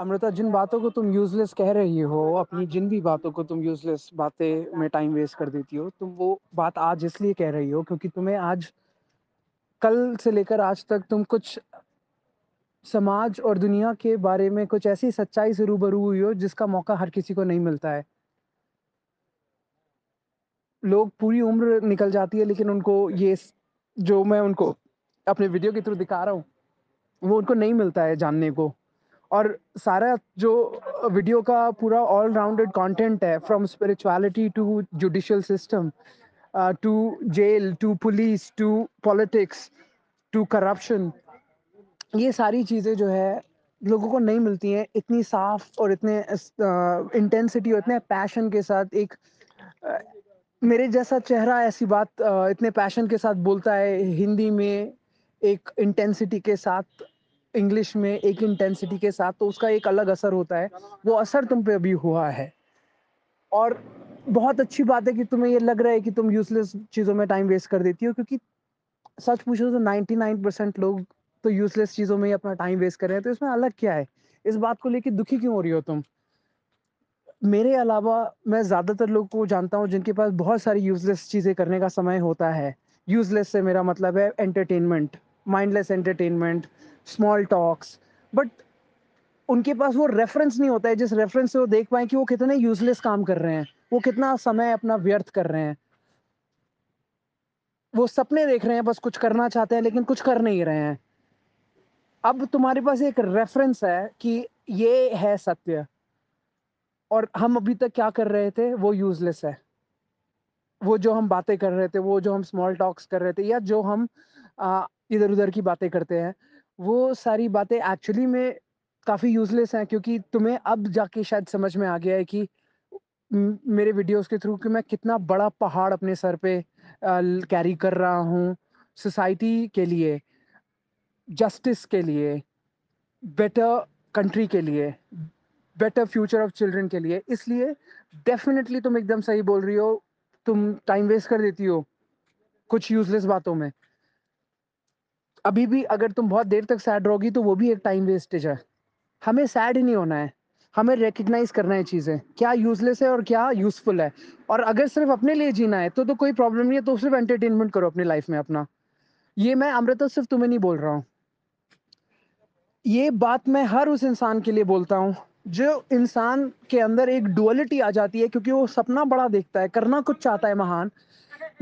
अमृता जिन बातों को तुम यूज़लेस कह रही हो, अपनी जिन भी बातों को तुम यूज़लेस बातें में टाइम वेस्ट कर देती हो, तुम वो बात आज इसलिए कह रही हो क्योंकि तुम्हें आज कल से लेकर आज तक तुम कुछ समाज और दुनिया के बारे में कुछ ऐसी सच्चाई से रूबरू हुई हो जिसका मौका हर किसी को नहीं मिलता है। लोग पूरी उम्र निकल जाती है लेकिन उनको ये जो मैं उनको अपने वीडियो के थ्रू दिखा रहा हूँ, वो उनको नहीं मिलता है जानने को। और सारा जो वीडियो का पूरा ऑल राउंडेड कंटेंट है from spirituality to judicial system to jail, to police, to politics, to corruption ये सारी चीज़ें जो है लोगों को नहीं मिलती हैं इतनी साफ़ और इतने इंटेंसिटी और इतने पैशन के साथ एक मेरे जैसा चेहरा ऐसी बात इतने पैशन के साथ बोलता है हिंदी में एक इंटेंसिटी के साथ, इंग्लिश में एक इंटेंसिटी के साथ तो उसका एक अलग असर होता है। वो असर तुम पे अभी हुआ है। और बहुत अच्छी बात है कि तुम्हें ये लग रहा है कि तुम यूज़लेस चीज़ों में टाइम वेस्ट कर देती हो क्योंकि सच पूछो तो 99% लोग तो यूज़लेस चीज़ों में ही अपना टाइम वेस्ट कर रहे हैं, तो इसमें अलग क्या है? इस बात को लेके दुखी क्यों हो रही हो तुम? मेरे अलावा मैं ज़्यादातर लोगों को जानता हूँ जिनके पास बहुत सारी यूज़लेस चीज़ें करने का समय होता है। यूज़लेस से मेरा मतलब है entertainment, mindless entertainment, small talks but उनके पास वो रेफ़रेंस नहीं होता है जिस रेफ़रेंस से वो देख पाएँ कि वो कितने यूज़लेस काम कर रहे हैं, वो कितना समय अपना व्यर्थ कर रहे हैं। वो सपने देख रहे हैं, बस कुछ करना चाहते हैं लेकिन कुछ कर नहीं रहे हैं। अब तुम्हारे पास एक रेफ़रेंस है कि ये है सत्य। और हम अभी तक क्या कर रहे थे, वो यूज़लेस है। वो जो हम बातें कर रहे थे, वो जो हम स्मॉल टॉक्स कर रहे थे या जो हम अ, इधर-उधर की बातें करते हैं, वो सारी बातें एक्चुअली में काफ़ी यूज़लेस हैं क्योंकि तुम्हें अब जाके शायद समझ में आ गया है कि मेरे वीडियोज़ के थ्रू कि मैं कितना बड़ा पहाड़ अपने सर पे कैरी कर रहा हूँ, सोसाइटी के लिए, जस्टिस के लिए, बेटर कंट्री के लिए, बेटर फ्यूचर ऑफ़ चिल्ड्रन के लिए। इसलिए डेफिनेटली तुम एकदम सही बोल रही हो, तुम टाइम वेस्ट कर देती हो, कुछ यूज़लेस बातों में। अभी भी अगर तुम बहुत देर तक सैड रहोगी तो वो भी एक टाइम वेस्टेज है। हमें सैड ही नहीं होना है, हमें रिकग्नाइज करना है चीज़ें, क्या यूज़लेस है और क्या यूज़फुल है। और अगर सिर्फ़ अपने लिए जीना है तो तो कोई प्रॉब्लम नहीं है, तो सिर्फ़ एंटरटेनमेंट करो अपनी लाइफ़ में अपना। ये मैं अमृता सिर्फ़ तुम्हें नहीं बोल रहा हूँ। ये बात मैं हर उस इंसान के लिए बोलता हूँ, जो इंसान के अंदर एक डुअलिटी आ जाती है क्योंकि वो सपना बड़ा देखता है, करना कुछ चाहता है महान,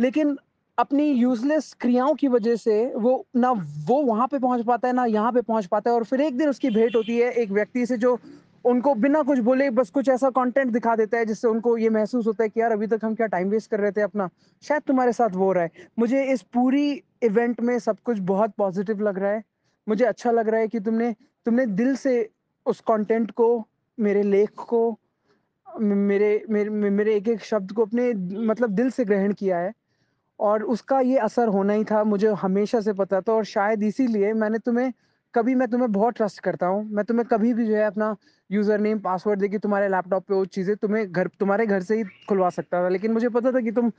लेकिन अपनी यूज़लेस क्रियाओं की वजह से वो ना वो वहाँ पे पहुँच पाता है, ना यहाँ पे पहुँच पाता है और फिर एक दिन उसकी भेंट होती है एक व्यक्ति से जो उनको बिना कुछ बोले बस कुछ ऐसा कंटेंट दिखा देता है जिससे उनको ये महसूस होता है कि यार अभी तक हम क्या टाइम वेस्ट कर रहे थे अपना। शायद तुम्हारे साथ वो रहा है। मुझे इस पूरी इवेंट में सब कुछ बहुत पॉज़िटिव लग रहा है। मुझे अच्छा लग रहा है कि तुमने तुमने दिल से उस कंटेंट को, मेरे लेख को, मेरे मेरे मेरे एक-एक शब्द को अपने मतलब दिल से ग्रहण किया है। और उसका ये असर होना ही था, मुझे हमेशा से पता था और शायद इसीलिए मैंने तुम्हें कभी मैं तुम्हें बहुत ट्रस्ट करता हूँ। मैं तुम्हें कभी भी जो है अपना यूज़र नेम, पासवर्ड देके तुम्हारे लैपटॉप पे वो चीज़ें तुम्हें घर तुम्हारे घर से ही खुलवा सकता था। लेकिन मुझे पता था कि तुम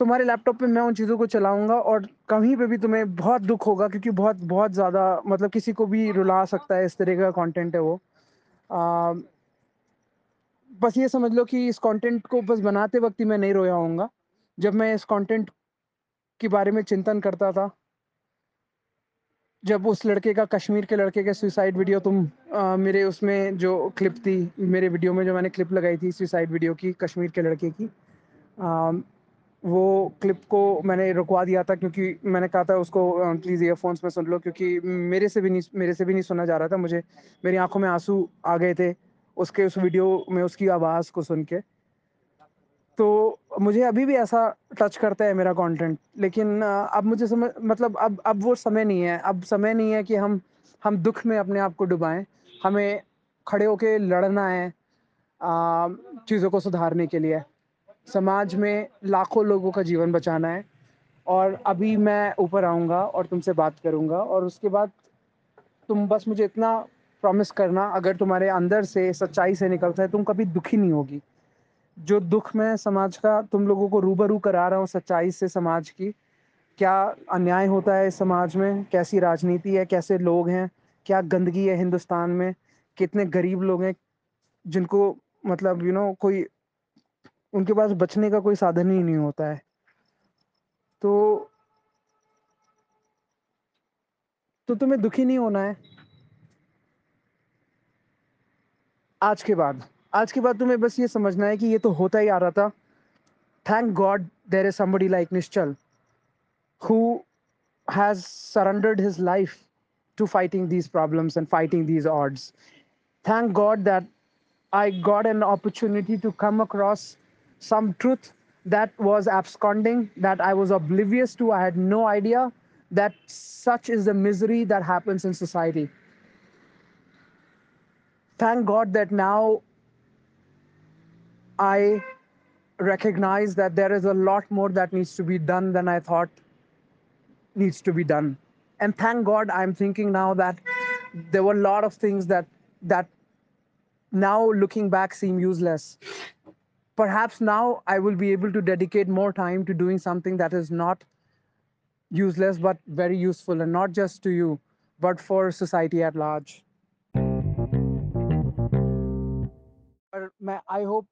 तुम्हारे लैपटॉप पे मैं उन चीज़ों को चलाऊँगा और कहीं पे भी तुम्हें बहुत दुख होगा क्योंकि बहुत बहुत ज़्यादा मतलब किसी को भी रुला सकता है, इस तरह का कंटेंट है वो। अ, बस ये समझ लो कि इस कंटेंट को बस बनाते वक़्त ही मैं नहीं रोया होऊँगा। जब मैं इस कंटेंट के बारे में चिंतन करता था जब उस लड़के का कश्मीर के लड़के का सुसाइड वीडियो तुम अ, मेरे उसमें जो क्लिप थी, मेरे वीडियो में जो मैंने क्लिप लगाई थी सुसाइड वीडियो की कश्मीर के लड़के की अ, वो क्लिप को मैंने रुकवा दिया था क्योंकि मैंने कहा था उसको प्लीज़ ईयरफ़ोन्स में सुन लो क्योंकि मेरे से भी नहीं मेरे से भी नहीं सुना जा रहा था मुझे मेरी आँखों में आँसू आ गए थे, उसके उस वीडियो में उसकी आवाज़ को सुन के। तो मुझे अभी भी ऐसा टच करता है मेरा कंटेंट लेकिन अब मुझे समझ मतलब अब अब वो समय नहीं है, अब समय नहीं है कि हम हम दुख में अपने आप को डुबाएँ, हमें खड़े होके लड़ना है चीज़ों को सुधारने के लिए। समाज में लाखों लोगों का जीवन बचाना है और अभी मैं ऊपर आऊँगा और तुमसे बात करूँगा और उसके बाद तुम बस मुझे इतना प्रॉमिस करना अगर तुम्हारे अंदर से सच्चाई से निकलता है, तुम कभी दुखी नहीं होगी। जो दुख में समाज का तुम लोगों को रूबरू करा रहा हूँ सच्चाई से समाज की, क्या अन्याय होता है समाज में, कैसी राजनीति है, कैसे लोग हैं, क्या गंदगी है हिंदुस्तान में, कितने गरीब लोग हैं जिनको मतलब यू नो कोई उनके पास बचने का कोई साधन ही नहीं होता है। तो तो तुम्हें दुखी नहीं होना है? आज के बाद। आज के बाद तुम्हें बस ये समझना है कि ये तो होता ही आ रहा था। Thank god there is somebody like Nishchal who has surrendered his life to fighting these problems and fighting these odds thank god that I got an opportunity to come across some truth that was absconding that I was oblivious to I had no idea that such is the misery that happens in society thank god that now I recognize that there is a lot more that needs to be done than I thought needs to be done. And thank God I'm thinking now that there were a lot of things that that now looking back seem useless. Perhaps now I will be able to dedicate more time to doing something that is not useless but very useful and not just to you but for society at large. I hope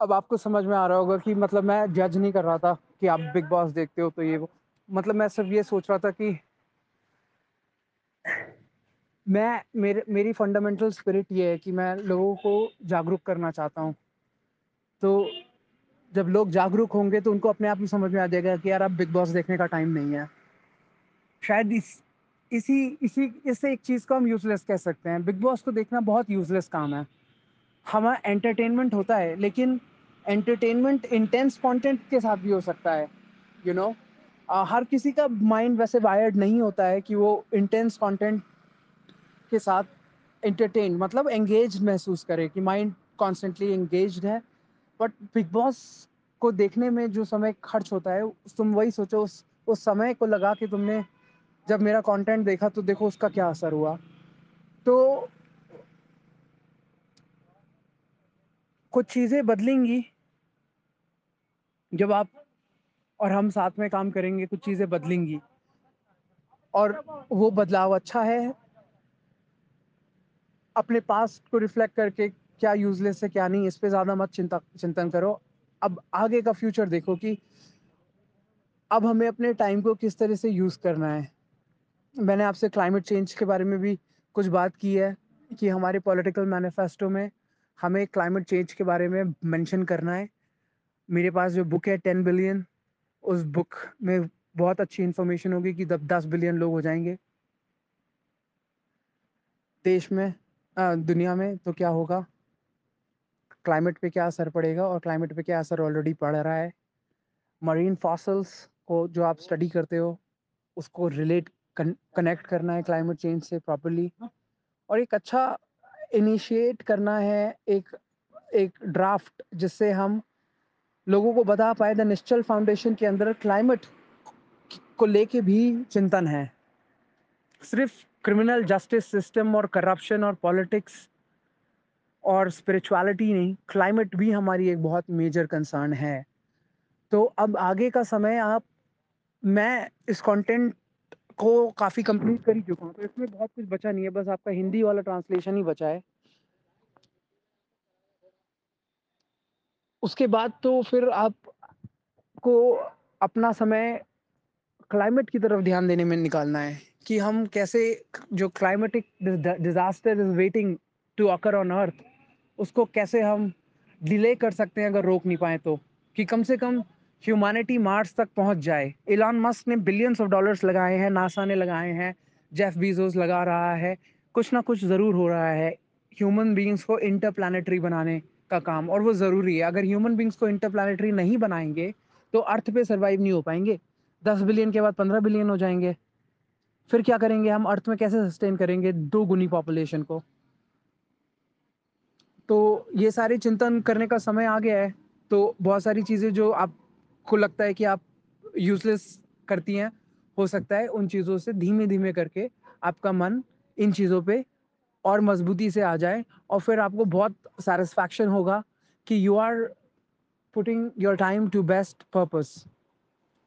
अब आपको समझ में आ रहा होगा कि मतलब मैं जज नहीं कर रहा था कि आप बिग बॉस देखते हो तो ये वो। मतलब मैं सिर्फ़ ये सोच रहा था कि मैं, मेरे, मेरी फंडामेंटल स्पिरिट ये है कि मैं लोगों को जागरूक करना चाहता हूँ। तो जब लोग जागरूक होंगे तो उनको अपने आप में समझ में आ जाएगा कि यार अब बिग बॉस देखने का टाइम नहीं है। शायद इस, इसी इसी, इससे एक चीज़ को हम यूजलेस कह सकते हैं। बिग बॉस को देखना बहुत यूजलेस काम है। हमारा एंटरटेनमेंट होता है, लेकिन एंटरटेनमेंट इंटेंस कंटेंट के साथ भी हो सकता है you you know know? uh, हर किसी का माइंड वैसे वायर्ड नहीं होता है कि वो इंटेंस कंटेंट के साथ एंटरटेन मतलब एंगेज महसूस करे कि माइंड कॉन्स्टेंटली एंगेज है बट बिग बॉस को देखने में जो समय खर्च होता है तुम वही सोचो उस उस समय को लगा कि तुमने जब मेरा कंटेंट देखा तो देखो उसका क्या असर हुआ तो कुछ चीज़ें बदलेंगी जब आप और हम साथ में काम करेंगे, कुछ चीज़ें बदलेंगी। और वो बदलाव अच्छा है। अपने पास्ट को रिफ्लेक्ट करके क्या यूजलेस है, क्या नहीं, इस पे ज़्यादा मत चिंता, चिंतन करो। अब आगे का फ्यूचर देखो कि अब हमें अपने टाइम को किस तरह से यूज़ करना है। मैंने आपसे क्लाइमेट चेंज के बारे में भी कुछ बात की है कि हमारे पॉलिटिकल मैनिफेस्टो में हमें क्लाइमेट चेंज के बारे में मेंशन करना है। मेरे पास जो बुक है टेन बिलियन उस बुक में बहुत अच्छी इन्फॉर्मेशन होगी कि जब दस बिलियन लोग हो जाएँगे। देश में आ, दुनिया में तो क्या होगा? क्लाइमेट पे क्या असर पड़ेगा और क्लाइमेट पे क्या असर ऑलरेडी पड़ रहा है? मरीन फॉसल्स को जो आप स्टडी करते हो उसको रिलेट कनेक्ट करना है क्लाइमेट चेंज से प्रॉपरली और एक अच्छा इनिशिएट करना है एक एक ड्राफ्ट जिससे हम लोगों को बता पाए द निश्चल फाउंडेशन के अंदर क्लाइमेट को लेके भी चिंतन है। सिर्फ़ क्रिमिनल जस्टिस सिस्टम और करप्शन और पॉलिटिक्स और स्पिरिचुअलिटी नहीं, क्लाइमेट भी हमारी एक बहुत मेजर कंसर्न है। तो अब आगे का समय, आप, मैं इस कंटेंट को काफ़ी कंप्लीट कर ही चुका हूँ। तो इसमें बहुत कुछ बचा नहीं है, बस आपका हिंदी वाला ट्रांसलेशन ही बचा है। उसके बाद तो फिर आपको अपना समय क्लाइमेट की तरफ़ ध्यान देने में निकालना है कि हम कैसे जो climatic disaster is waiting to occur on earth उसको कैसे हम डिले कर सकते हैं अगर रोक नहीं पाए तो। कि कम से कम ह्यूमैनिटी मार्स तक पहुँच जाए। इलान मस्क ने बिलियंस ऑफ़ डॉलर्स लगाए हैं नासा ने लगाए हैं जेफ बीजोस लगा रहा है, कुछ ना कुछ ज़रूर हो रहा है ह्यूमन बींग्स को इंटरप्लानिटरी बनाने का काम, और वो ज़रूरी है। अगर ह्यूमन बींग्स को इंटरप्लानिटरी नहीं बनाएँगे तो अर्थ पे सर्वाइव नहीं हो पाएँगे। दस बिलियन के बाद पंद्रह बिलियन हो जाएँगे। फिर क्या करेंगे हम? अर्थ में कैसे सस्टेन करेंगे दो गुनी पॉपुलेशन को? तो ये सारे चिंतन करने का समय आ गया है। तो बहुत सारी चीज़ें जो आपको लगता है कि आप यूजलेस करती हैं, हो सकता है उन चीज़ों से धीमे धीमे करके आपका मन इन चीज़ों पे और मजबूती से आ जाए और फिर आपको बहुत सेटिस्फैक्शन होगा कि you are putting your time to best purpose